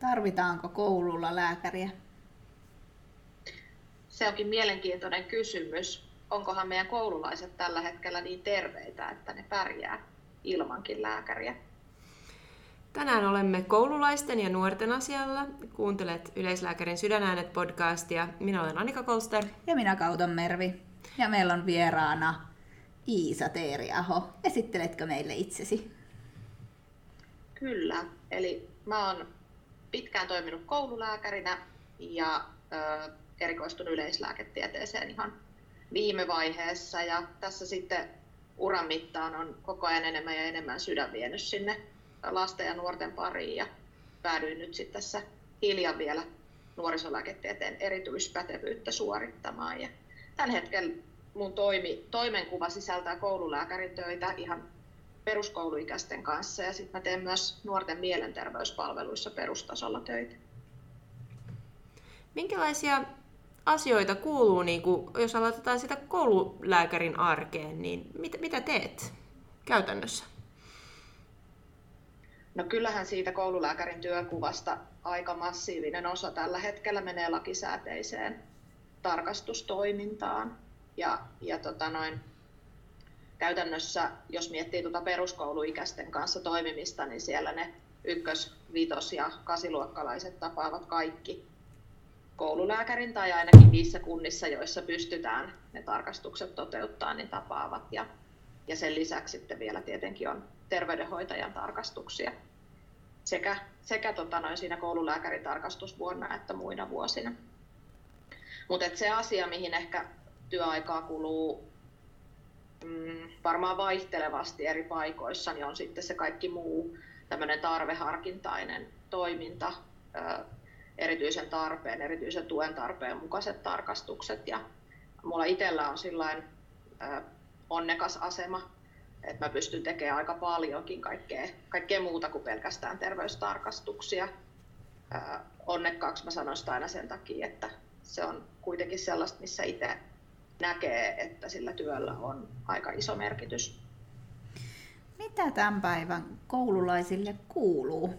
Tarvitaanko koululla lääkäriä? Se onkin mielenkiintoinen kysymys. Onkohan meidän koululaiset tällä hetkellä niin terveitä, että ne pärjää ilmankin lääkäriä? Tänään olemme koululaisten ja nuorten asialla. Kuuntelet Yleislääkärin sydänäänet podcastia. Minä olen Annika Kolster. Ja minä Kauton Mervi. Ja meillä on vieraana Iisa Teeriaho. Esitteletkö meille itsesi? Kyllä. Eli mä oon pitkään toiminut koululääkärinä ja ö, erikoistunut yleislääketieteeseen ihan viime vaiheessa. Ja tässä sitten uran mittaan on koko ajan enemmän ja enemmän sydän vienyt sinne lasten ja nuorten pariin ja päädyin nyt sitten tässä hiljan vielä nuorisolääketieteen erityispätevyyttä suorittamaan. Ja tämän hetken mun toimi, toimenkuva sisältää koululääkärin töitä ihan peruskouluikäisten kanssa ja sitten mä teen myös nuorten mielenterveyspalveluissa perustasolla töitä. Minkälaisia asioita kuuluu, niin kuin, jos aloitetaan sitä koululääkärin arkeen, niin mitä, mitä teet käytännössä? No kyllähän siitä koululääkärin työkuvasta aika massiivinen osa tällä hetkellä menee lakisääteiseen tarkastustoimintaan. Ja, ja tota noin, käytännössä, jos miettii tuota peruskouluikäisten kanssa toimimista, niin siellä ne ykkös-, vitos- ja kasiluokkalaiset tapaavat kaikki koululääkärin tai ainakin niissä kunnissa, joissa pystytään ne tarkastukset toteuttaa, niin tapaavat. Ja, ja sen lisäksi sitten vielä tietenkin on terveydenhoitajan tarkastuksia sekä, sekä tota noin siinä koululääkärin tarkastusvuonna että muina vuosina. Mutta se asia, mihin ehkä työaikaa kuluu mm, varmaan vaihtelevasti eri paikoissa, niin on sitten se kaikki muu tämmöinen tarveharkintainen toiminta, ö, erityisen tarpeen, erityisen tuen tarpeen mukaiset tarkastukset. Ja mulla itsellä on sillain ö, onnekas asema, että mä pystyn tekemään aika paljonkin kaikkea, kaikkea muuta kuin pelkästään terveystarkastuksia. Onnekkaaksi mä sanon sitä aina sen takia, että se on kuitenkin sellaista, missä itse näkee, että sillä työllä on aika iso merkitys. Mitä tämän päivän koululaisille kuuluu?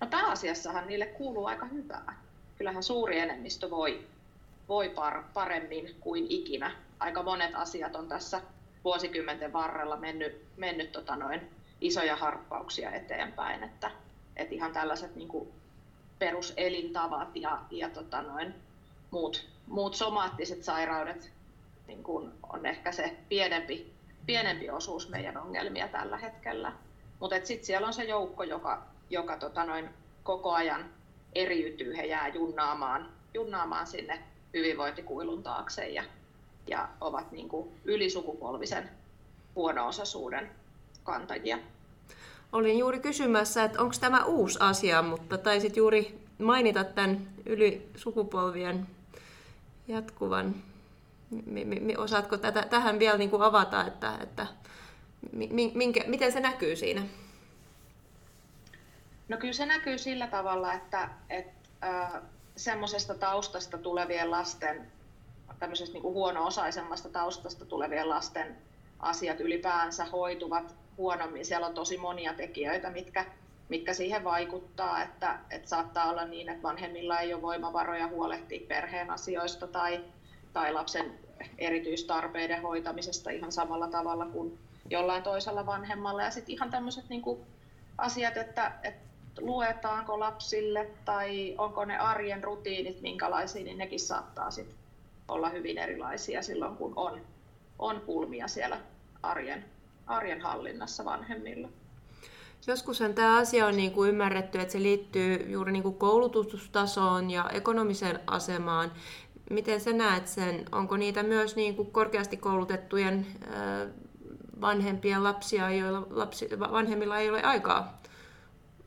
No pääasiassahan niille kuuluu aika hyvää. Kyllähän suuri enemmistö voi, voi par, paremmin kuin ikinä. Aika monet asiat on tässä vuosikymmenten varrella mennyt, mennyt tota noin, isoja harppauksia eteenpäin. Että, että ihan tällaiset niin peruselintavat ja, ja tota noin, muut, muut somaattiset sairaudet niin kuin on ehkä se pienempi, pienempi osuus meidän ongelmia tällä hetkellä. Mutta sitten siellä on se joukko, joka, joka tota noin, koko ajan eriytyy, he jää junnaamaan, junnaamaan sinne hyvinvointikuilun taakse ja, ja ovat niin kuin ylisukupolvisen huono-osaisuuden kantajia. Olin juuri kysymässä, että onko tämä uusi asia, mutta taisit juuri mainita tämän yli sukupolvien jatkuvan. Osaatko tätä, tähän vielä niin kuin avata, että, että minkä, miten se näkyy siinä? No kyllä se näkyy sillä tavalla, että, että äh, semmoisesta taustasta tulevien lasten, tämmöisestä niin kuin huono-osaisemmasta taustasta tulevien lasten asiat ylipäänsä hoituvat huonommin. Siellä on tosi monia tekijöitä, mitkä, mitkä siihen vaikuttaa, että, että saattaa olla niin, että vanhemmilla ei ole voimavaroja huolehtia perheen asioista tai, tai lapsen erityistarpeiden hoitamisesta ihan samalla tavalla kuin jollain toisella vanhemmalla. Ja sitten ihan tämmöiset niin asiat, että, että luetaanko lapsille tai onko ne arjen rutiinit minkälaisia, niin nekin saattaa sit olla hyvin erilaisia silloin, kun on, on pulmia siellä arjen, arjen hallinnassa vanhemmilla. Joskushan tämä asia on niin kuin ymmärretty, että se liittyy juuri niin kuin koulutustasoon ja ekonomiseen asemaan. Miten sä näet sen? Onko niitä myös niin kuin korkeasti koulutettujen vanhempien lapsia, joilla lapsi, vanhemmilla ei ole aikaa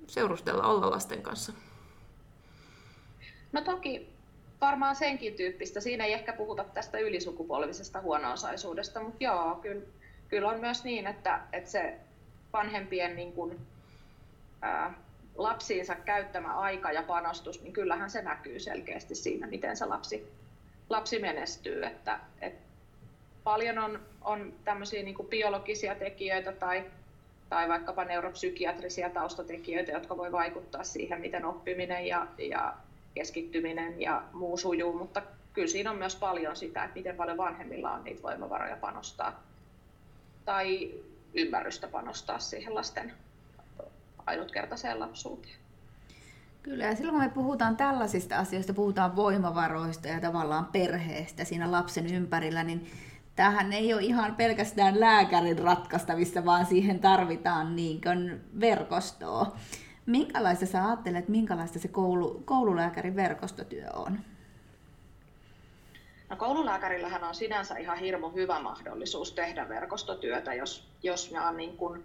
seurustella, olla lasten kanssa? No toki varmaan senkin tyyppistä. Siinä ei ehkä puhuta tästä ylisukupolvisesta huono-osaisuudesta, mutta joo, kyllä, kyllä on myös niin, että, että se vanhempien niin kuin, ää, lapsiinsa käyttämä aika ja panostus, niin kyllähän se näkyy selkeästi siinä, miten se lapsi, lapsi menestyy. Että, et paljon on, on tämmöisiä niin biologisia tekijöitä tai, tai vaikkapa neuropsykiatrisia taustatekijöitä, jotka voi vaikuttaa siihen, miten oppiminen ja, ja keskittyminen ja muu sujuu, mutta kyllä siinä on myös paljon sitä, että miten paljon vanhemmilla on niitä voimavaroja panostaa tai ymmärrystä panostaa siihen lasten ainutkertaiseen lapsuuteen. Kyllä, ja silloin kun me puhutaan tällaisista asioista, puhutaan voimavaroista ja tavallaan perheestä siinä lapsen ympärillä, niin tämähän ei ole ihan pelkästään lääkärin ratkaistavissa, vaan siihen tarvitaan niin verkostoa. Minkälaista sä ajattelet, minkälaista se koulu, koululääkärin verkostotyö on? No, koululääkärillähän on sinänsä ihan hirmu hyvä mahdollisuus tehdä verkostotyötä, jos, jos on niin kuin,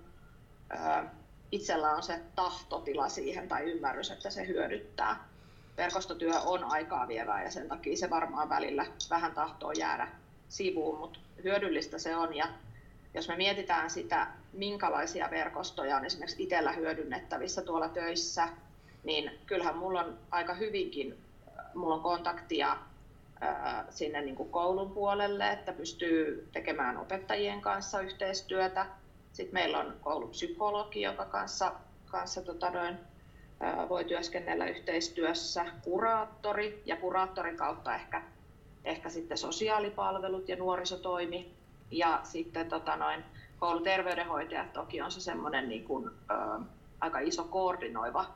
ö, itsellä on se tahtotila siihen tai ymmärrys, että se hyödyttää. Verkostotyö on aikaa vievää ja sen takia se varmaan välillä vähän tahtoo jäädä sivuun, mutta hyödyllistä se on. Ja jos me mietitään sitä, minkälaisia verkostoja on esimerkiksi itsellä hyödynnettävissä tuolla töissä, niin kyllähän mulla on aika hyvinkin mulla on kontaktia sinne niin kuin koulun puolelle, että pystyy tekemään opettajien kanssa yhteistyötä. Sitten meillä on koulupsykologi, joka kanssa, kanssa tota noin, voi työskennellä yhteistyössä, kuraattori ja kuraattorin kautta ehkä, ehkä sitten sosiaalipalvelut ja nuorisotoimi. Ja sitten tota noin, kouluterveydenhoitajat toki on se semmoinen niin kuin, ä, aika iso koordinoiva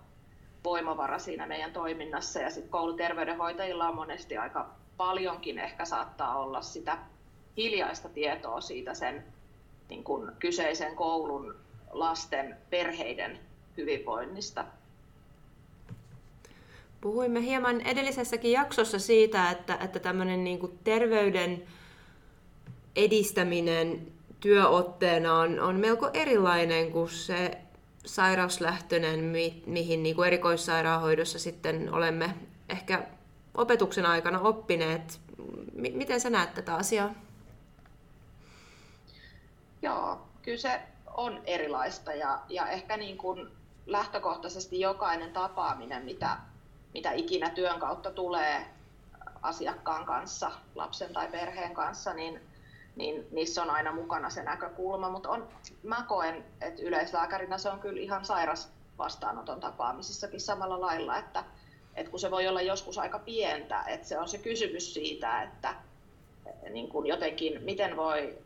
voimavara siinä meidän toiminnassa. Ja sitten kouluterveydenhoitajilla on monesti aika paljonkin ehkä saattaa olla sitä hiljaista tietoa siitä sen niin kuin kyseisen koulun lasten perheiden hyvinvoinnista. Puhuimme hieman edellisessäkin jaksossa siitä, että, että tämmöinen niin kuin terveyden edistäminen työotteena on, on melko erilainen kuin se sairauslähtöinen, mi, mihin niin kuin erikoissairaanhoidossa sitten olemme ehkä opetuksen aikana oppineet. M- miten sä näet tätä asiaa? Joo, kyllä se on erilaista ja, ja ehkä niin kuin lähtökohtaisesti jokainen tapaaminen, mitä, mitä ikinä työn kautta tulee asiakkaan kanssa, lapsen tai perheen kanssa, niin, niin niissä on aina mukana se näkökulma, mutta on, mä koen, että yleislääkärinä se on kyllä ihan sairas vastaanoton tapaamisissakin samalla lailla, että, että kun se voi olla joskus aika pientä, että se on se kysymys siitä, että niin kuin jotenkin, miten voi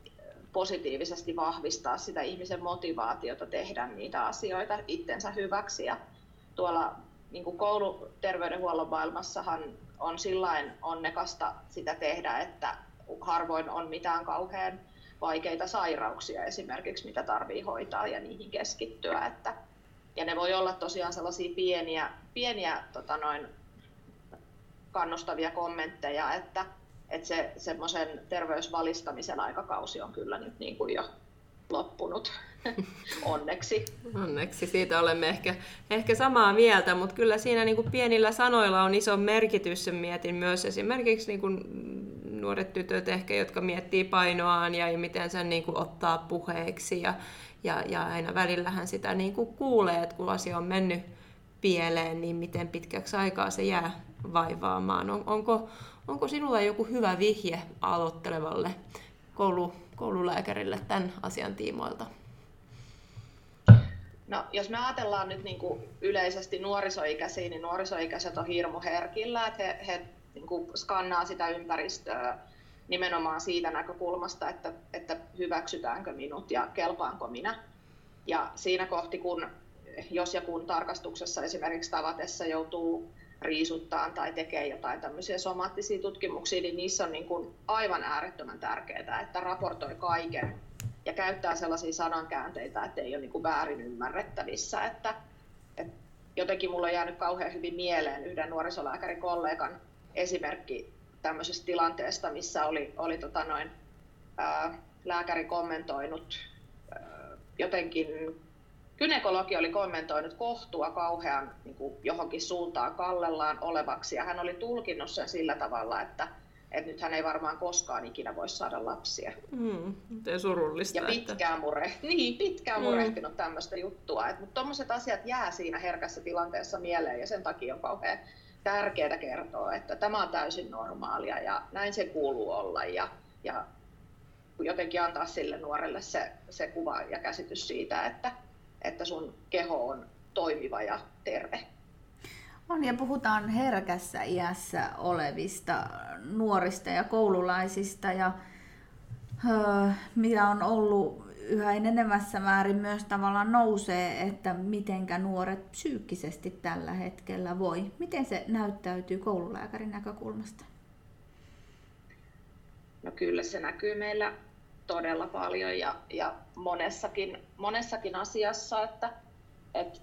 positiivisesti vahvistaa sitä ihmisen motivaatiota tehdä niitä asioita itsensä hyväksi. Ja tuolla niin kuin kouluterveydenhuollon maailmassahan on sillain onnekasta sitä tehdä, että harvoin on mitään kauhean vaikeita sairauksia esimerkiksi, mitä tarvii hoitaa ja niihin keskittyä. Että, ja ne voi olla tosiaan sellaisia pieniä, pieniä tota noin, kannustavia kommentteja, että, että se semmoisen terveysvalistamisen aikakausi on kyllä nyt niin kuin jo loppunut. Onneksi. Onneksi, siitä olemme ehkä, ehkä samaa mieltä, mutta kyllä siinä niin kuin pienillä sanoilla on iso merkitys. Mietin myös esimerkiksi niin kuin nuoret tytöt ehkä, jotka miettii painoaan ja miten sen niin kuin ottaa puheeksi. Ja, ja, ja aina välillähän sitä niin kuin kuulee, että kun asia on mennyt pieleen, niin miten pitkäksi aikaa se jää vaivaamaan. On, onko, onko sinulla joku hyvä vihje aloittelevalle koulu, koululääkärille tämän asian tiimoilta? No, jos me ajatellaan nyt niin kuin yleisesti nuorisoikäisiä, niin nuorisoikäiset on hirmu herkillä, että he, he niin kuin skannaa sitä ympäristöä nimenomaan siitä näkökulmasta, että, että hyväksytäänkö minut ja kelpaanko minä. Ja siinä kohti, kun jos ja kun tarkastuksessa esimerkiksi tavatessa joutuu riisuttaan tai tekee jotain tämmöisiä somaattisia tutkimuksia, niin niissä on niin kuin aivan äärettömän tärkeää, että raportoi kaiken ja käyttää sellaisia sanankäänteitä, että ei ole niin kuin väärin ymmärrettävissä. Että, että jotenkin mulla on jäänyt kauhean hyvin mieleen yhden nuorisolääkärikollegan esimerkki tämmöisestä tilanteesta, missä oli, oli tota noin, ää, lääkäri kommentoinut ää, jotenkin Kynekologi oli kommentoinut kohtua kauhean niin kuin johonkin suuntaan kallellaan olevaksi ja hän oli tulkinnut sen sillä tavalla, että, että nyt hän ei varmaan koskaan ikinä voi saada lapsia. Mm, surullista. Ja pitkään, että... mure, niin, pitkään mm. murehtinut tämmöistä juttua. Et, mutta tuommoiset asiat jää siinä herkässä tilanteessa mieleen ja sen takia on kauhean tärkeää kertoa, että tämä on täysin normaalia ja näin se kuuluu olla ja, ja jotenkin antaa sille nuorelle se, se kuva ja käsitys siitä, että, että sun keho on toimiva ja terve. On ja puhutaan herkässä iässä olevista nuorista ja koululaisista ja öö, mitä on ollut yhä enenevässä määrin myös tavallaan nousee, että mitenkä nuoret psyykkisesti tällä hetkellä voi. Miten se näyttäytyy koululääkärin näkökulmasta? No kyllä se näkyy meillä todella paljon ja, ja monessakin, monessakin asiassa, että, että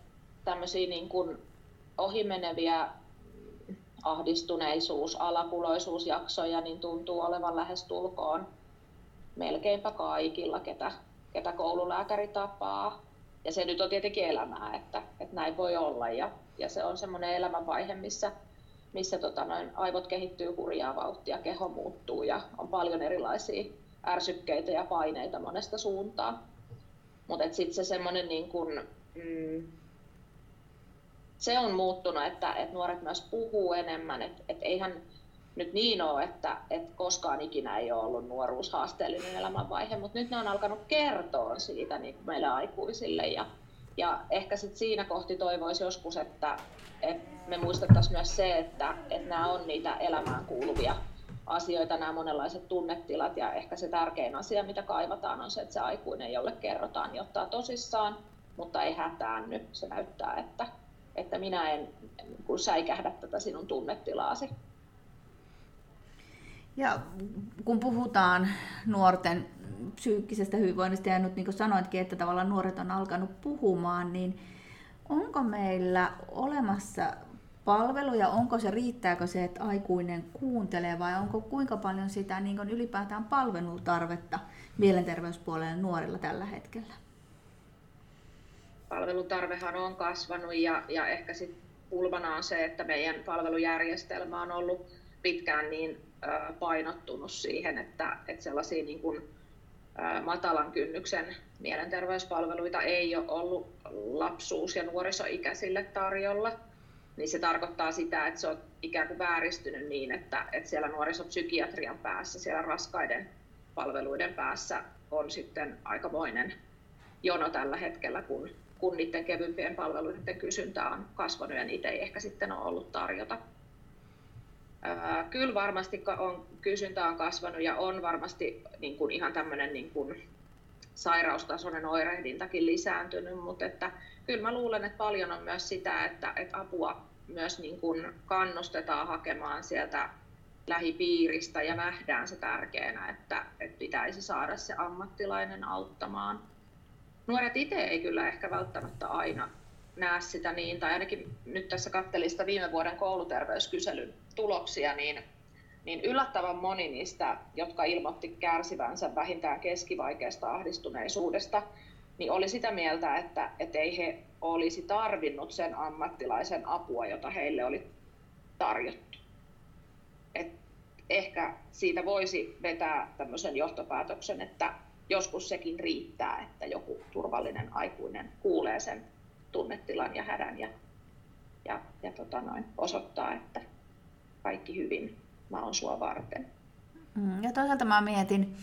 tämmöisiä niin kuin ohimeneviä ahdistuneisuus, alakuloisuusjaksoja niin tuntuu olevan lähes tulkoon melkeinpä kaikilla, ketä, ketä koululääkäri tapaa. Ja se nyt on tietenkin elämää, että, että näin voi olla. Ja, ja se on semmoinen elämänvaihe, missä, missä tota noin, aivot kehittyy hurjaa vauhtia, keho muuttuu ja on paljon erilaisia ärsykkeitä ja paineita monesta suuntaan. Mutta sitten se semmoinen niin kun, mm, se on muuttunut, että, että nuoret myös puhuu enemmän, että, että eihän nyt niin ole, että, että koskaan ikinä ei ole ollut nuoruus haasteellinen elämänvaihe, mutta nyt ne on alkanut kertoa siitä niin kuin meille aikuisille ja, ja ehkä sit siinä kohti toivoisi joskus, että, että me muistettaisiin myös se, että, että nämä on niitä elämään kuuluvia asioita, nämä monenlaiset tunnetilat ja ehkä se tärkein asia, mitä kaivataan, on se, että se aikuinen, jolle kerrotaan, niin ottaa tosissaan, mutta ei hätäänny. Se näyttää, että, että minä en kun säikähdä tätä sinun tunnetilaasi. Ja kun puhutaan nuorten psyykkisestä hyvinvoinnista, ja nyt niin kuin sanoitkin, että tavallaan nuoret on alkanut puhumaan, niin onko meillä olemassa palveluja, onko se, riittääkö se, että aikuinen kuuntelee vai onko kuinka paljon sitä niin kuin ylipäätään palvelutarvetta mielenterveyspuolelle nuorilla tällä hetkellä? Palvelutarvehan on kasvanut ja, ja ehkä sitten pulmana on se, että meidän palvelujärjestelmä on ollut pitkään niin painottunut siihen, että, että sellaisia niin kuin, matalan kynnyksen mielenterveyspalveluita ei ole ollut lapsuus- ja nuorisoikäisille tarjolla, niin se tarkoittaa sitä, että se on ikään kuin vääristynyt niin, että, että siellä nuorisopsykiatrian päässä, siellä raskaiden palveluiden päässä on sitten aikamoinen jono tällä hetkellä, kun, kun niiden kevympien palveluiden kysyntä on kasvanut ja niitä ei ehkä sitten ole ollut tarjota. Kyllä varmasti on, kysyntä on kasvanut ja on varmasti niin kuin ihan tämmöinen niin kuin sairaustasoinen oirehdintakin lisääntynyt, mutta että kyllä mä luulen, että paljon on myös sitä, että, että apua myös niin kuin kannustetaan hakemaan sieltä lähipiiristä ja nähdään se tärkeänä, että, että pitäisi saada se ammattilainen auttamaan. Nuoret itse ei kyllä ehkä välttämättä aina näe sitä niin, tai ainakin nyt tässä kattelista viime vuoden kouluterveyskyselyn tuloksia, niin, niin yllättävän moni niistä, jotka ilmoitti kärsivänsä vähintään keskivaikeasta ahdistuneisuudesta, niin oli sitä mieltä, että, että ei he olisi tarvinnut sen ammattilaisen apua, jota heille oli tarjottu. Et ehkä siitä voisi vetää tämmöisen johtopäätöksen, että joskus sekin riittää, että joku turvallinen aikuinen kuulee sen tunnetilan ja hädän ja, ja, ja tota noin, osoittaa, että kaikki hyvin, mä oon sua varten. Mm, ja toisaalta mä mietin,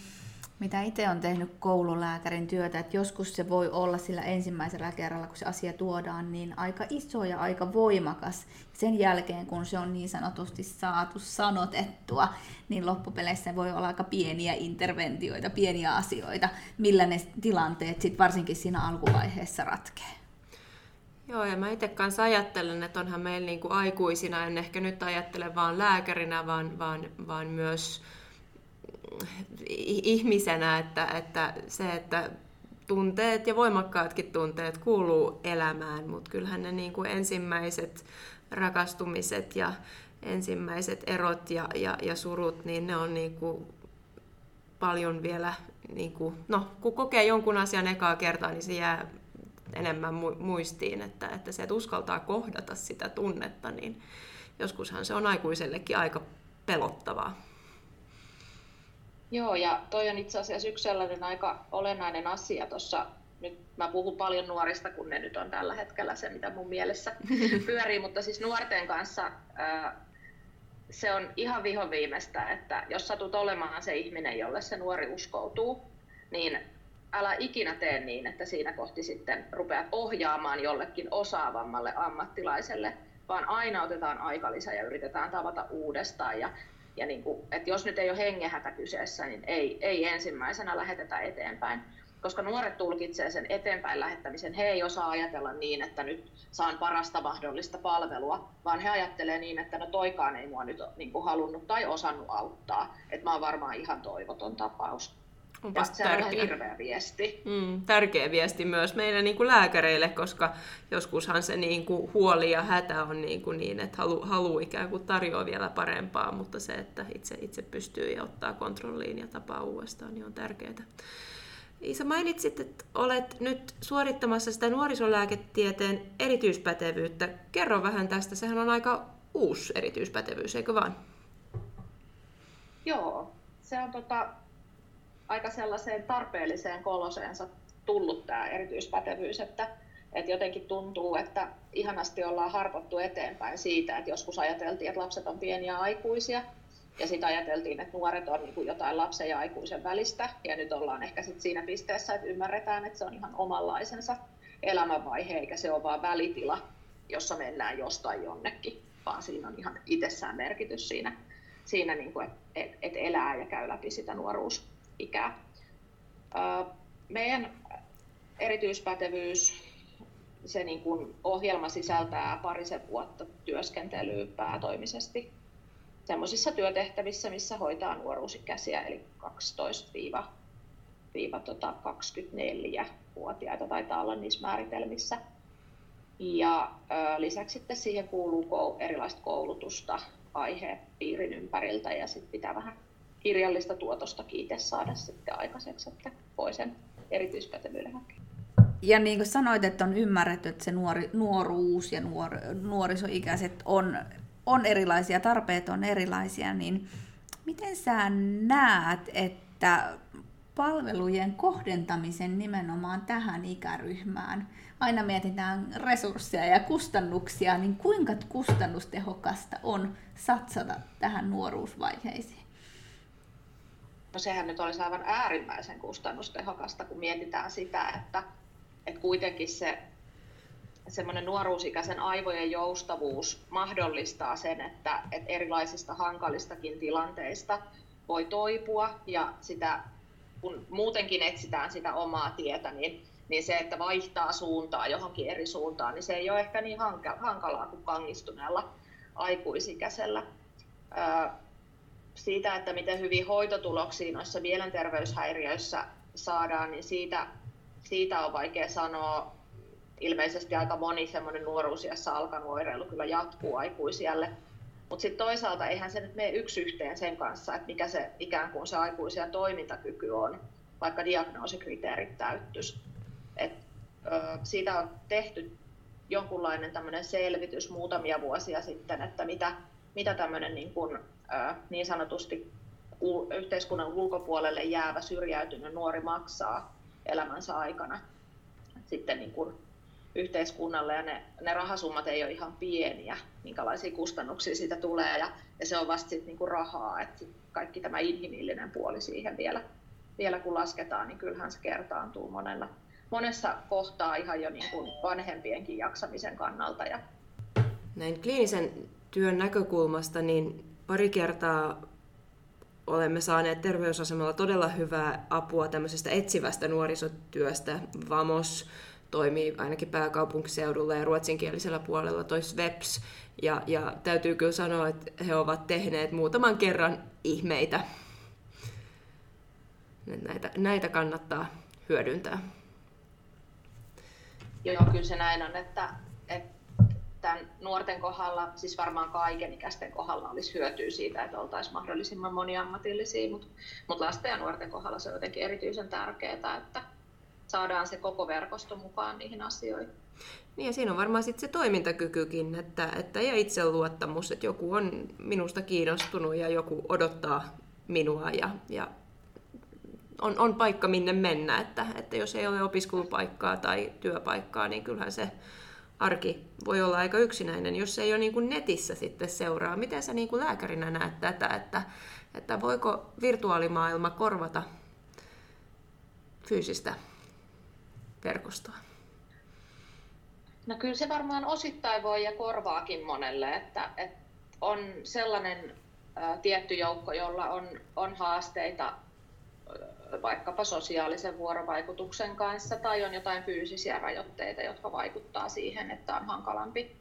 mitä itse on tehnyt koululääkärin työtä, että joskus se voi olla sillä ensimmäisellä kerralla, kun se asia tuodaan, niin aika iso ja aika voimakas. Sen jälkeen, kun se on niin sanotusti saatu sanotettua, niin loppupeleissä voi olla aika pieniä interventioita, pieniä asioita, millä ne tilanteet sit varsinkin siinä alkuvaiheessa ratkee. Joo, ja mä itse kanssa ajattelen, että onhan meillä niin kuin aikuisina, en ehkä nyt ajattele vaan lääkärinä, vaan, vaan, vaan myös ihmisenä, että, että se, että tunteet ja voimakkaatkin tunteet kuuluu elämään, mutta kyllähän ne niin kuin ensimmäiset rakastumiset ja ensimmäiset erot ja, ja, ja surut, niin ne on niin kuin paljon vielä, niin kuin, no kun kokee jonkun asian ekaa kertaa, niin se jää enemmän muistiin, että, että se, että uskaltaa kohdata sitä tunnetta, niin joskushan se on aikuisellekin aika pelottavaa. Joo, ja toi on itse asiassa yksi sellainen aika olennainen asia tuossa, nyt mä puhun paljon nuorista, kun ne nyt on tällä hetkellä se, mitä mun mielessä pyörii, mutta siis nuorten kanssa se on ihan vihoviimeistä, että jos satut olemaan se ihminen, jolle se nuori uskoutuu, niin älä ikinä tee niin, että siinä kohti sitten rupeat ohjaamaan jollekin osaavammalle ammattilaiselle, vaan aina otetaan aikalisä ja yritetään tavata uudestaan. Ja, ja niin kuin, että jos nyt ei ole hengehätä kyseessä, niin ei, ei ensimmäisenä lähetetä eteenpäin koska nuoret tulkitsee sen eteenpäin lähettämisen. He ei osaa ajatella niin, että nyt saan parasta mahdollista palvelua, vaan he ajattelee niin, että no toikaan ei mua nyt niin kuin halunnut tai osannut auttaa. Että mä oon varmaan ihan toivoton tapaus. Onpas ja se tärkeä. on hirveä viesti. Mm, tärkeä viesti myös meille niin kuin lääkäreille, koska joskushan se niin kuin huoli ja hätä on niin, kuin niin että halu, halu ikään kuin tarjoaa vielä parempaa, mutta se, että itse, itse pystyy ja ottaa kontrolliin ja tapaa uudestaan, niin on tärkeää. Iisa, mainitsit, että olet nyt suorittamassa sitä nuorisolääketieteen erityispätevyyttä. Kerro vähän tästä, sehän on aika uusi erityispätevyys, eikö vaan? Joo, se on tota, aika sellaiseen tarpeelliseen koloseensa tullut tämä erityispätevyys, että, että jotenkin tuntuu, että ihanasti ollaan harpottu eteenpäin siitä, että joskus ajateltiin, että lapset on pieniä aikuisia, ja sitten ajateltiin, että nuoret on niin jotain lapsen ja aikuisen välistä, ja nyt ollaan ehkä sit siinä pisteessä, että ymmärretään, että se on ihan omanlaisensa elämänvaihe, eikä se ole vain välitila, jossa mennään jostain jonnekin, vaan siinä on ihan itsessään merkitys siinä, siinä niin kuin, että et elää ja käy läpi sitä nuoruusikää. Meidän erityispätevyys, se niin kuin ohjelma sisältää parisen vuotta työskentelyä päätoimisesti sellaisissa työtehtävissä, missä hoitaa nuoruusikäisiä, eli 12-24-vuotiaita taitaa olla niissä määritelmissä. Ja lisäksi sitten siihen kuuluu erilaista koulutusta aihepiirin ympäriltä ja sitten pitää vähän kirjallista tuotosta itse saada sitten aikaiseksi, että voi sen erityispätevyyden hakea. Ja niin kuin sanoit, että on ymmärretty, että se nuori, nuoruus ja nuor, nuorisoikäiset on on erilaisia, tarpeet on erilaisia, niin miten sä näet, että palvelujen kohdentamisen nimenomaan tähän ikäryhmään, aina mietitään resursseja ja kustannuksia, niin kuinka kustannustehokasta on satsata tähän nuoruusvaiheisiin? No sehän nyt olisi aivan äärimmäisen kustannustehokasta, kun mietitään sitä, että, että kuitenkin se semmoinen nuoruusikäisen aivojen joustavuus mahdollistaa sen, että, että erilaisista hankalistakin tilanteista voi toipua ja sitä, kun muutenkin etsitään sitä omaa tietä, niin, niin se, että vaihtaa suuntaa johonkin eri suuntaan, niin se ei ole ehkä niin hankalaa kuin kangistuneella aikuisikäisellä. Siitä, että miten hyvin hoitotuloksia noissa mielenterveyshäiriöissä saadaan, niin siitä, siitä on vaikea sanoa ilmeisesti aika moni semmoinen nuoruusiassa alkanut oireilu kyllä jatkuu aikuisialle. Mutta sitten toisaalta eihän se nyt mene yksi yhteen sen kanssa, että mikä se ikään kuin se aikuisia toimintakyky on, vaikka diagnoosikriteerit täyttyisi. Et, ö, siitä on tehty jonkunlainen tämmöinen selvitys muutamia vuosia sitten, että mitä, mitä tämmöinen niin, kuin, ö, niin sanotusti yhteiskunnan ulkopuolelle jäävä syrjäytynyt nuori maksaa elämänsä aikana. Sitten niin kuin yhteiskunnalle ja ne, ne rahasummat ei ole ihan pieniä, minkälaisia kustannuksia siitä tulee ja, ja se on vasta sitten niinku rahaa, että kaikki tämä inhimillinen puoli siihen vielä, vielä kun lasketaan, niin kyllähän se kertaantuu monella, monessa kohtaa ihan jo niinku vanhempienkin jaksamisen kannalta. Ja... Näin kliinisen työn näkökulmasta, niin pari kertaa olemme saaneet terveysasemalla todella hyvää apua tämmöisestä etsivästä nuorisotyöstä. Vamos toimii ainakin pääkaupunkiseudulla ja ruotsinkielisellä puolella toi SWEPS. Ja, ja täytyy kyllä sanoa, että he ovat tehneet muutaman kerran ihmeitä. Näitä, näitä kannattaa hyödyntää. Joo, kyllä se näin on, että, että tämän nuorten kohdalla, siis varmaan kaiken ikäisten kohdalla olisi hyötyä siitä, että oltaisiin mahdollisimman moniammatillisia, mutta, mutta lasten ja nuorten kohdalla se on jotenkin erityisen tärkeää, että, saadaan se koko verkosto mukaan niihin asioihin. Niin ja siinä on varmaan sitten se toimintakykykin, että, että ja itseluottamus, että joku on minusta kiinnostunut ja joku odottaa minua ja, ja on, on paikka minne mennä, että, että jos ei ole opiskelupaikkaa tai työpaikkaa, niin kyllähän se arki voi olla aika yksinäinen, jos ei ole niin kuin netissä sitten seuraa. Miten sä niin kuin lääkärinä näet tätä, että, että voiko virtuaalimaailma korvata fyysistä verkostoa? No kyllä se varmaan osittain voi ja korvaakin monelle, että, että on sellainen ä, tietty joukko, jolla on, on haasteita vaikkapa sosiaalisen vuorovaikutuksen kanssa tai on jotain fyysisiä rajoitteita, jotka vaikuttaa siihen, että on hankalampi,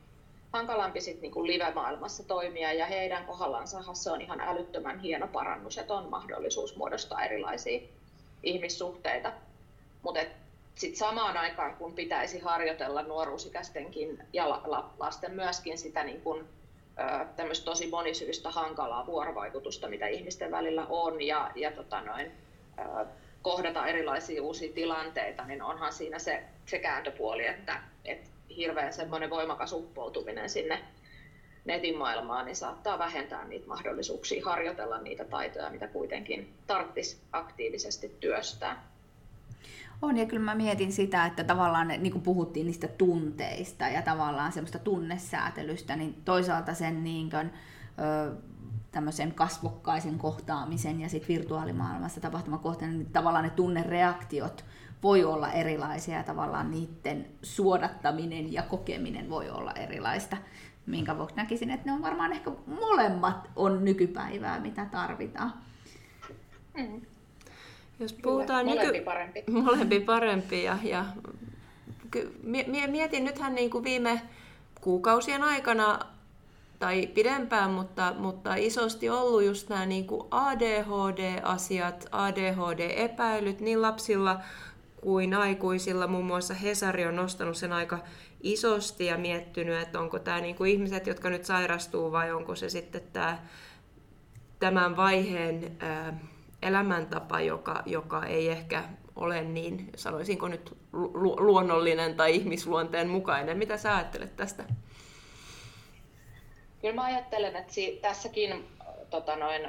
hankalampi sit niinku live-maailmassa toimia ja heidän kohdallansa se on ihan älyttömän hieno parannus, että on mahdollisuus muodostaa erilaisia ihmissuhteita. Mutta sitten samaan aikaan, kun pitäisi harjoitella nuoruusikäistenkin ja lasten myöskin sitä niin tämmöistä tosi monisyistä hankalaa vuorovaikutusta, mitä ihmisten välillä on, ja, ja tota noin, kohdata erilaisia uusia tilanteita, niin onhan siinä se, se kääntöpuoli, että, että hirveän semmoinen voimakas uppoutuminen sinne netin maailmaan niin saattaa vähentää niitä mahdollisuuksia harjoitella niitä taitoja, mitä kuitenkin tarvitsisi aktiivisesti työstää. On, ja kyllä mä mietin sitä, että tavallaan, niin kuin puhuttiin niistä tunteista ja tavallaan semmoista tunnesäätelystä, niin toisaalta sen niin kuin, ö, tämmöisen kasvokkaisen kohtaamisen ja sitten virtuaalimaailmassa tapahtuman kohtaan, niin tavallaan ne tunnereaktiot voi olla erilaisia ja tavallaan niiden suodattaminen ja kokeminen voi olla erilaista. Minkä vuoksi näkisin, että ne on varmaan ehkä molemmat on nykypäivää, mitä tarvitaan. Mm. Jos puhutaan Kyllä, molempi nyky... parempi. Molempi parempi ja, ja mietin nythän niin kuin viime kuukausien aikana tai pidempään, mutta, mutta isosti ollut just nämä niin kuin ADHD-asiat, ADHD-epäilyt niin lapsilla kuin aikuisilla. Muun muassa Hesari on nostanut sen aika isosti ja miettinyt, että onko tämä niin kuin ihmiset, jotka nyt sairastuu vai onko se sitten tämä tämän vaiheen ää, elämäntapa, joka, joka ei ehkä ole niin, sanoisinko nyt lu- luonnollinen tai ihmisluonteen mukainen. Mitä sä ajattelet tästä? Kyllä mä ajattelen, että si- tässäkin tota noin,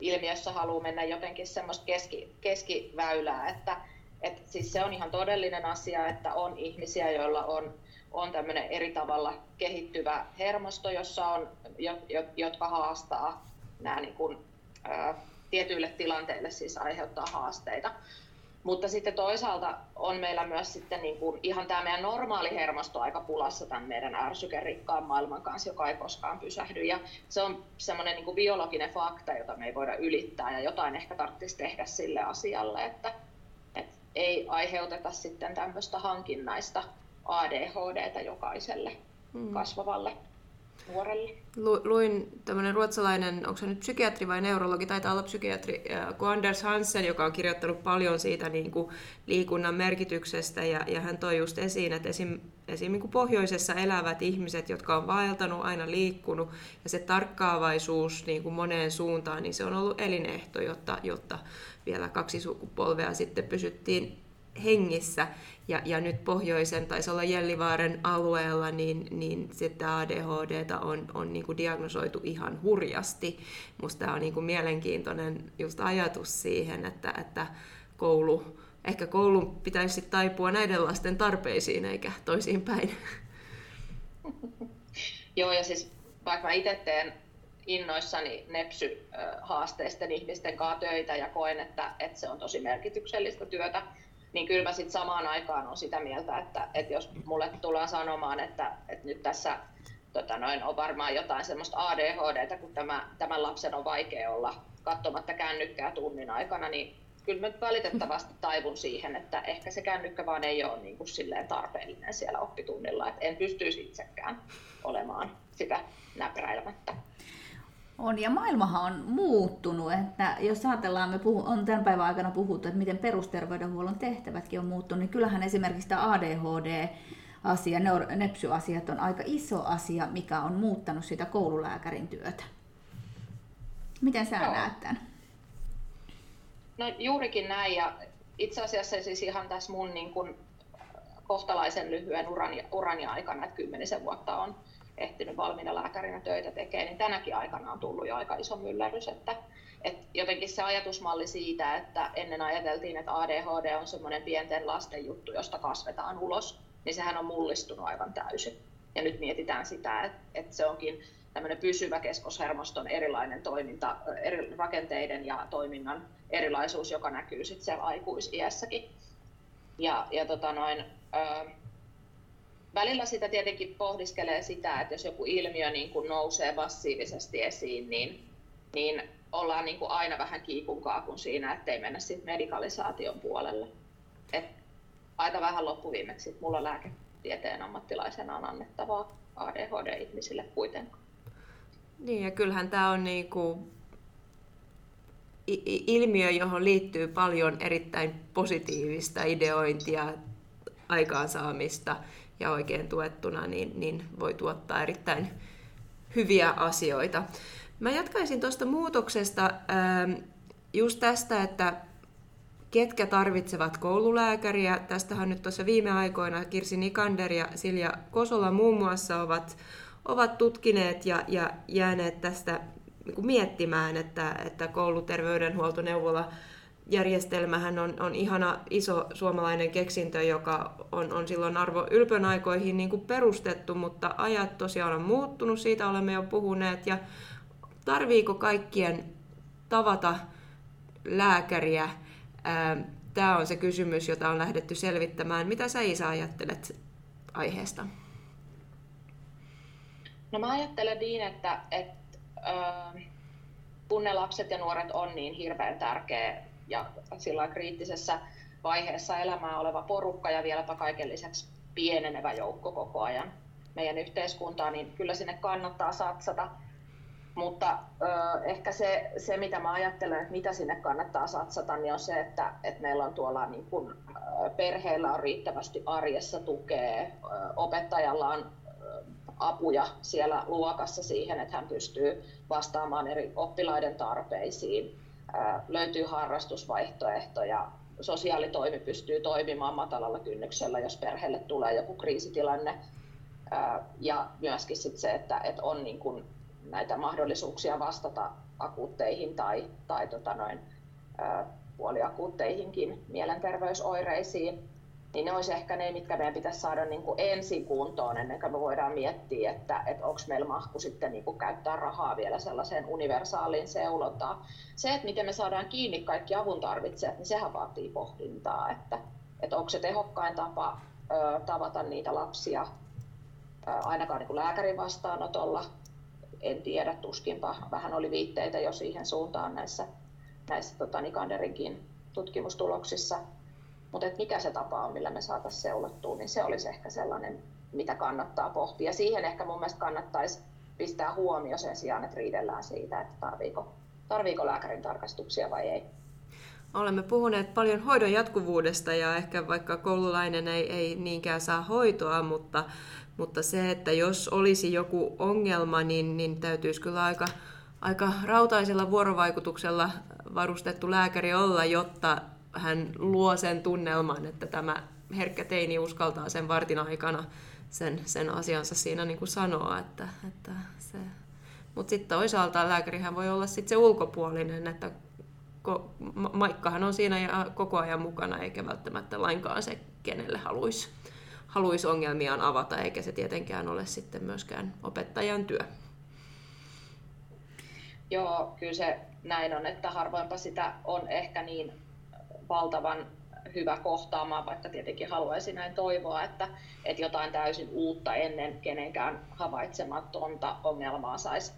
ilmiössä haluaa mennä jotenkin semmoista keski, keskiväylää, että et siis se on ihan todellinen asia, että on ihmisiä, joilla on, on tämmöinen eri tavalla kehittyvä hermosto, jossa on, jo, jo, jotka haastaa nämä niin kuin, ää, tietyille tilanteille siis aiheuttaa haasteita. Mutta sitten toisaalta on meillä myös sitten niin kuin ihan tämä meidän normaali hermosto aika pulassa tämän meidän ärsykerikkaan maailman kanssa, joka ei koskaan pysähdy. Ja se on semmoinen niin kuin biologinen fakta, jota me ei voida ylittää ja jotain ehkä tarvitsisi tehdä sille asialle, että, että ei aiheuteta sitten tämmöistä hankinnaista ADHDtä jokaiselle hmm. kasvavalle Lu, luin tämmöinen ruotsalainen, onko se nyt psykiatri vai neurologi, taitaa olla psykiatri, kuin Anders Hansen, joka on kirjoittanut paljon siitä niin kuin liikunnan merkityksestä, ja, ja hän toi just esiin, että esim, esim. Niin kuin pohjoisessa elävät ihmiset, jotka on vaeltanut, aina liikkunut, ja se tarkkaavaisuus niin kuin moneen suuntaan, niin se on ollut elinehto, jotta, jotta vielä kaksi sukupolvea sitten pysyttiin hengissä ja, ja nyt pohjoisen, taisi olla Jellivaaren alueella, niin, niin sitä ADHD on, on niin kuin diagnosoitu ihan hurjasti. Musta tämä on niin kuin mielenkiintoinen just ajatus siihen, että, että koulu, ehkä koulun pitäisi taipua näiden lasten tarpeisiin eikä toisiinpäin. Joo, ja siis vaikka itse teen innoissani nepsy-haasteisten ihmisten kanssa töitä ja koen, että, että se on tosi merkityksellistä työtä, niin kyllä mä sitten samaan aikaan on sitä mieltä, että, että jos mulle tullaan sanomaan, että, että nyt tässä tota noin, on varmaan jotain semmoista ADHDtä, kun tämä, tämän lapsen on vaikea olla katsomatta kännykkää tunnin aikana, niin kyllä mä valitettavasti taivun siihen, että ehkä se kännykkä vaan ei ole niin kuin silleen tarpeellinen siellä oppitunnilla, että en pystyisi itsekään olemaan sitä näpräilemättä. On, ja maailmahan on muuttunut, että jos ajatellaan, me puhu, on tämän päivän aikana puhuttu, että miten perusterveydenhuollon tehtävätkin on muuttunut, niin kyllähän esimerkiksi tämä ADHD, asia, nepsyasiat on aika iso asia, mikä on muuttanut sitä koululääkärin työtä. Miten sä Joo. näet tämän? No juurikin näin, ja itse asiassa siis ihan tässä mun niin kun, kohtalaisen lyhyen urani, urani aikana, että kymmenisen vuotta on ehtinyt valmiina lääkärinä töitä tekemään, niin tänäkin aikana on tullut jo aika iso myllerrys, että, että jotenkin se ajatusmalli siitä, että ennen ajateltiin, että ADHD on semmoinen pienten lasten juttu, josta kasvetaan ulos, niin sehän on mullistunut aivan täysin. Ja nyt mietitään sitä, että, että se onkin tämmöinen pysyvä keskoshermoston erilainen toiminta, eri rakenteiden ja toiminnan erilaisuus, joka näkyy sitten siellä aikuisiässäkin. Ja, ja tota noin, välillä sitä tietenkin pohdiskelee sitä, että jos joku ilmiö niin kuin nousee massiivisesti esiin, niin, niin ollaan niin kuin aina vähän kiikun kaakun siinä, ettei mennä sitten medikalisaation puolelle. Et aika vähän loppuviimeksi mulla lääketieteen ammattilaisena on annettavaa ADHD-ihmisille kuitenkaan. Niin, ja kyllähän tämä on niinku ilmiö, johon liittyy paljon erittäin positiivista ideointia, aikaansaamista ja oikein tuettuna, niin, niin voi tuottaa erittäin hyviä asioita. Mä jatkaisin tuosta muutoksesta ähm, just tästä, että ketkä tarvitsevat koululääkäriä. Tästähän nyt tuossa viime aikoina Kirsi Nikander ja Silja Kosola muun muassa ovat, ovat tutkineet ja, ja jääneet tästä niin miettimään, että, että kouluterveydenhuoltoneuvola järjestelmähän on, on ihana iso suomalainen keksintö, joka on, on silloin arvo ylpön aikoihin niin kuin perustettu, mutta ajat tosiaan on muuttunut, siitä olemme jo puhuneet, ja tarviiko kaikkien tavata lääkäriä? Tämä on se kysymys, jota on lähdetty selvittämään. Mitä sä Isa ajattelet aiheesta? No mä ajattelen niin, että, että äh, kun ne lapset ja nuoret on niin hirveän tärkeä ja sillä kriittisessä vaiheessa elämää oleva porukka ja vieläpä kaiken lisäksi pienenevä joukko koko ajan meidän yhteiskuntaa, niin kyllä sinne kannattaa satsata. Mutta ö, ehkä se, se, mitä mä ajattelen, että mitä sinne kannattaa satsata, niin on se, että, että meillä on tuolla niin kun, perheellä on riittävästi arjessa tukea, opettajalla on apuja siellä luokassa siihen, että hän pystyy vastaamaan eri oppilaiden tarpeisiin löytyy harrastusvaihtoehtoja, sosiaalitoimi pystyy toimimaan matalalla kynnyksellä, jos perheelle tulee joku kriisitilanne. Ja myöskin sit se, että, että on niin kuin näitä mahdollisuuksia vastata akuutteihin tai, tai tota noin, puoliakuutteihinkin mielenterveysoireisiin niin ne olisi ehkä ne, mitkä meidän pitäisi saada niin kuin ensin kuntoon ennen kuin me voidaan miettiä, että, että onko meillä mahku sitten niin kuin käyttää rahaa vielä sellaiseen universaaliin seulontaan. Se, että miten me saadaan kiinni kaikki avun tarvitsijat, niin sehän vaatii pohdintaa, että, että onko se tehokkain tapa ö, tavata niitä lapsia ö, ainakaan niin kuin lääkärin vastaanotolla. En tiedä, tuskinpa vähän oli viitteitä jo siihen suuntaan näissä, näissä tota, Nikanderinkin tutkimustuloksissa mutta mikä se tapa on, millä me saataisiin seulottua, niin se olisi ehkä sellainen, mitä kannattaa pohtia. Siihen ehkä mun mielestä kannattaisi pistää huomio sen sijaan, että riidellään siitä, että tarviiko, tarviiko lääkärin tarkastuksia vai ei. Olemme puhuneet paljon hoidon jatkuvuudesta ja ehkä vaikka koululainen ei, ei niinkään saa hoitoa, mutta, mutta se, että jos olisi joku ongelma, niin, niin täytyisi kyllä aika, aika rautaisella vuorovaikutuksella varustettu lääkäri olla, jotta hän luo sen tunnelman, että tämä herkkä teini uskaltaa sen vartin aikana sen, sen asiansa siinä niin kuin sanoa. Että, että se... Mutta sitten toisaalta lääkärihän voi olla sitten se ulkopuolinen, että ko- Maikkahan on siinä ja koko ajan mukana, eikä välttämättä lainkaan se, kenelle haluaisi haluais ongelmiaan avata, eikä se tietenkään ole sitten myöskään opettajan työ. Joo, kyllä se näin on, että harvoinpa sitä on ehkä niin valtavan hyvä kohtaamaan, vaikka tietenkin haluaisin näin toivoa, että, että jotain täysin uutta ennen kenenkään havaitsematonta ongelmaa saisi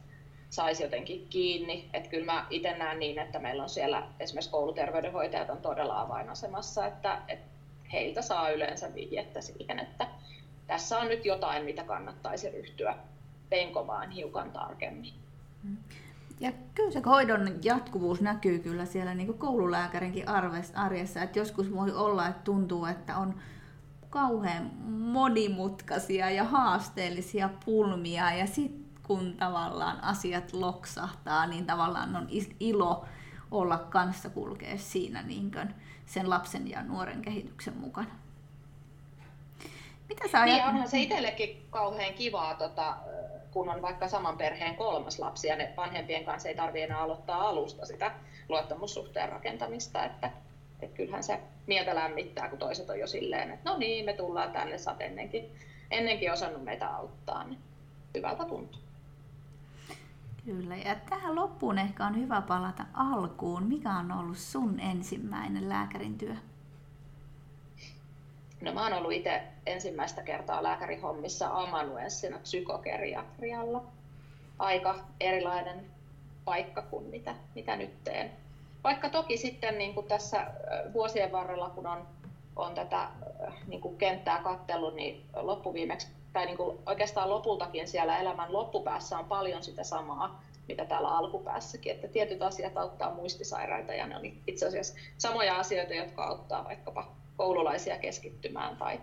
sais jotenkin kiinni. Että kyllä mä itse näen niin, että meillä on siellä esimerkiksi kouluterveydenhoitajat on todella avainasemassa, että, että heiltä saa yleensä vihjettä siihen, että tässä on nyt jotain, mitä kannattaisi ryhtyä penkomaan hiukan tarkemmin. Ja kyllä se hoidon jatkuvuus näkyy kyllä siellä niin koululääkärinkin arjessa, että joskus voi olla, että tuntuu, että on kauhean monimutkaisia ja haasteellisia pulmia ja sitten kun tavallaan asiat loksahtaa, niin tavallaan on ilo olla kanssa kulkea siinä niin sen lapsen ja nuoren kehityksen mukana. Mitä sä ajat... Niin onhan se itsellekin kauhean kivaa tota, kun on vaikka saman perheen kolmas lapsi ja ne vanhempien kanssa ei tarvitse enää aloittaa alusta sitä luottamussuhteen rakentamista, että, että kyllähän se mieltä lämmittää, kun toiset on jo silleen, että no niin, me tullaan tänne, sä ennenkin, ennenkin osannut meitä auttaa, niin hyvältä tuntuu. Kyllä, ja tähän loppuun ehkä on hyvä palata alkuun. Mikä on ollut sun ensimmäinen lääkärin työ? No mä oon ollut itse ensimmäistä kertaa lääkärihommissa amanuenssina psykogeriatrialla. Aika erilainen paikka kuin mitä, mitä nyt teen. Vaikka toki sitten niin kuin tässä vuosien varrella, kun on, on tätä niin kuin kenttää kattellut, niin loppuviimeksi, tai niin kuin oikeastaan lopultakin siellä elämän loppupäässä on paljon sitä samaa, mitä täällä alkupäässäkin, että tietyt asiat auttaa muistisairaita ja ne on itse asiassa samoja asioita, jotka auttaa vaikkapa koululaisia keskittymään tai,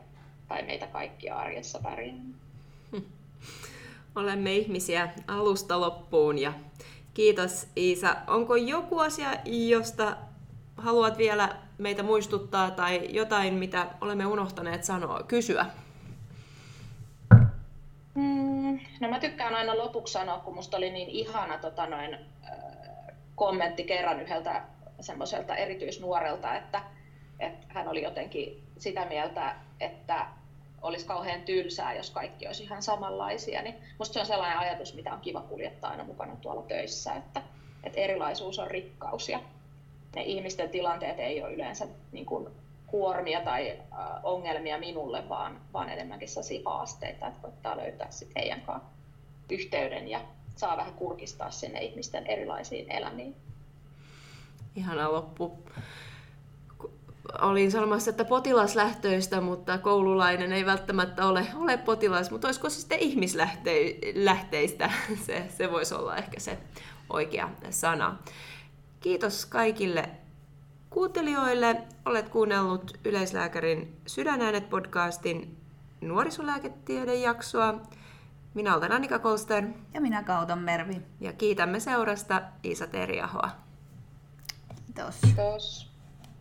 tai meitä kaikkia arjessa pärjäämään. Olemme ihmisiä alusta loppuun ja kiitos Iisa. Onko joku asia, josta haluat vielä meitä muistuttaa tai jotain, mitä olemme unohtaneet sanoa, kysyä? Mm, no mä tykkään aina lopuksi sanoa, kun musta oli niin ihana tota noin, äh, kommentti kerran yhdeltä semmoiselta erityisnuorelta, että, että hän oli jotenkin sitä mieltä, että olisi kauhean tylsää, jos kaikki olisi ihan samanlaisia. Niin musta se on sellainen ajatus, mitä on kiva kuljettaa aina mukana tuolla töissä, että, että erilaisuus on rikkaus ja ne ihmisten tilanteet ei ole yleensä niin kuin kuormia tai ongelmia minulle, vaan, vaan enemmänkin sellaisia haasteita, että koittaa löytää sitten heidän kanssaan yhteyden ja saa vähän kurkistaa sinne ihmisten erilaisiin elämiin. Ihana loppu. Olin sanomassa, että potilaslähtöistä, mutta koululainen ei välttämättä ole, ole potilas, mutta olisiko se sitten ihmislähteistä? Se, se voisi olla ehkä se oikea sana. Kiitos kaikille kuuntelijoille. Olet kuunnellut Yleislääkärin Sydänäänet-podcastin nuorisolääketieteen jaksoa. Minä olen Annika Kolster. Ja minä Kauton Mervi. Ja kiitämme seurasta Iisa Teriahoa. Kiitos. Kiitos.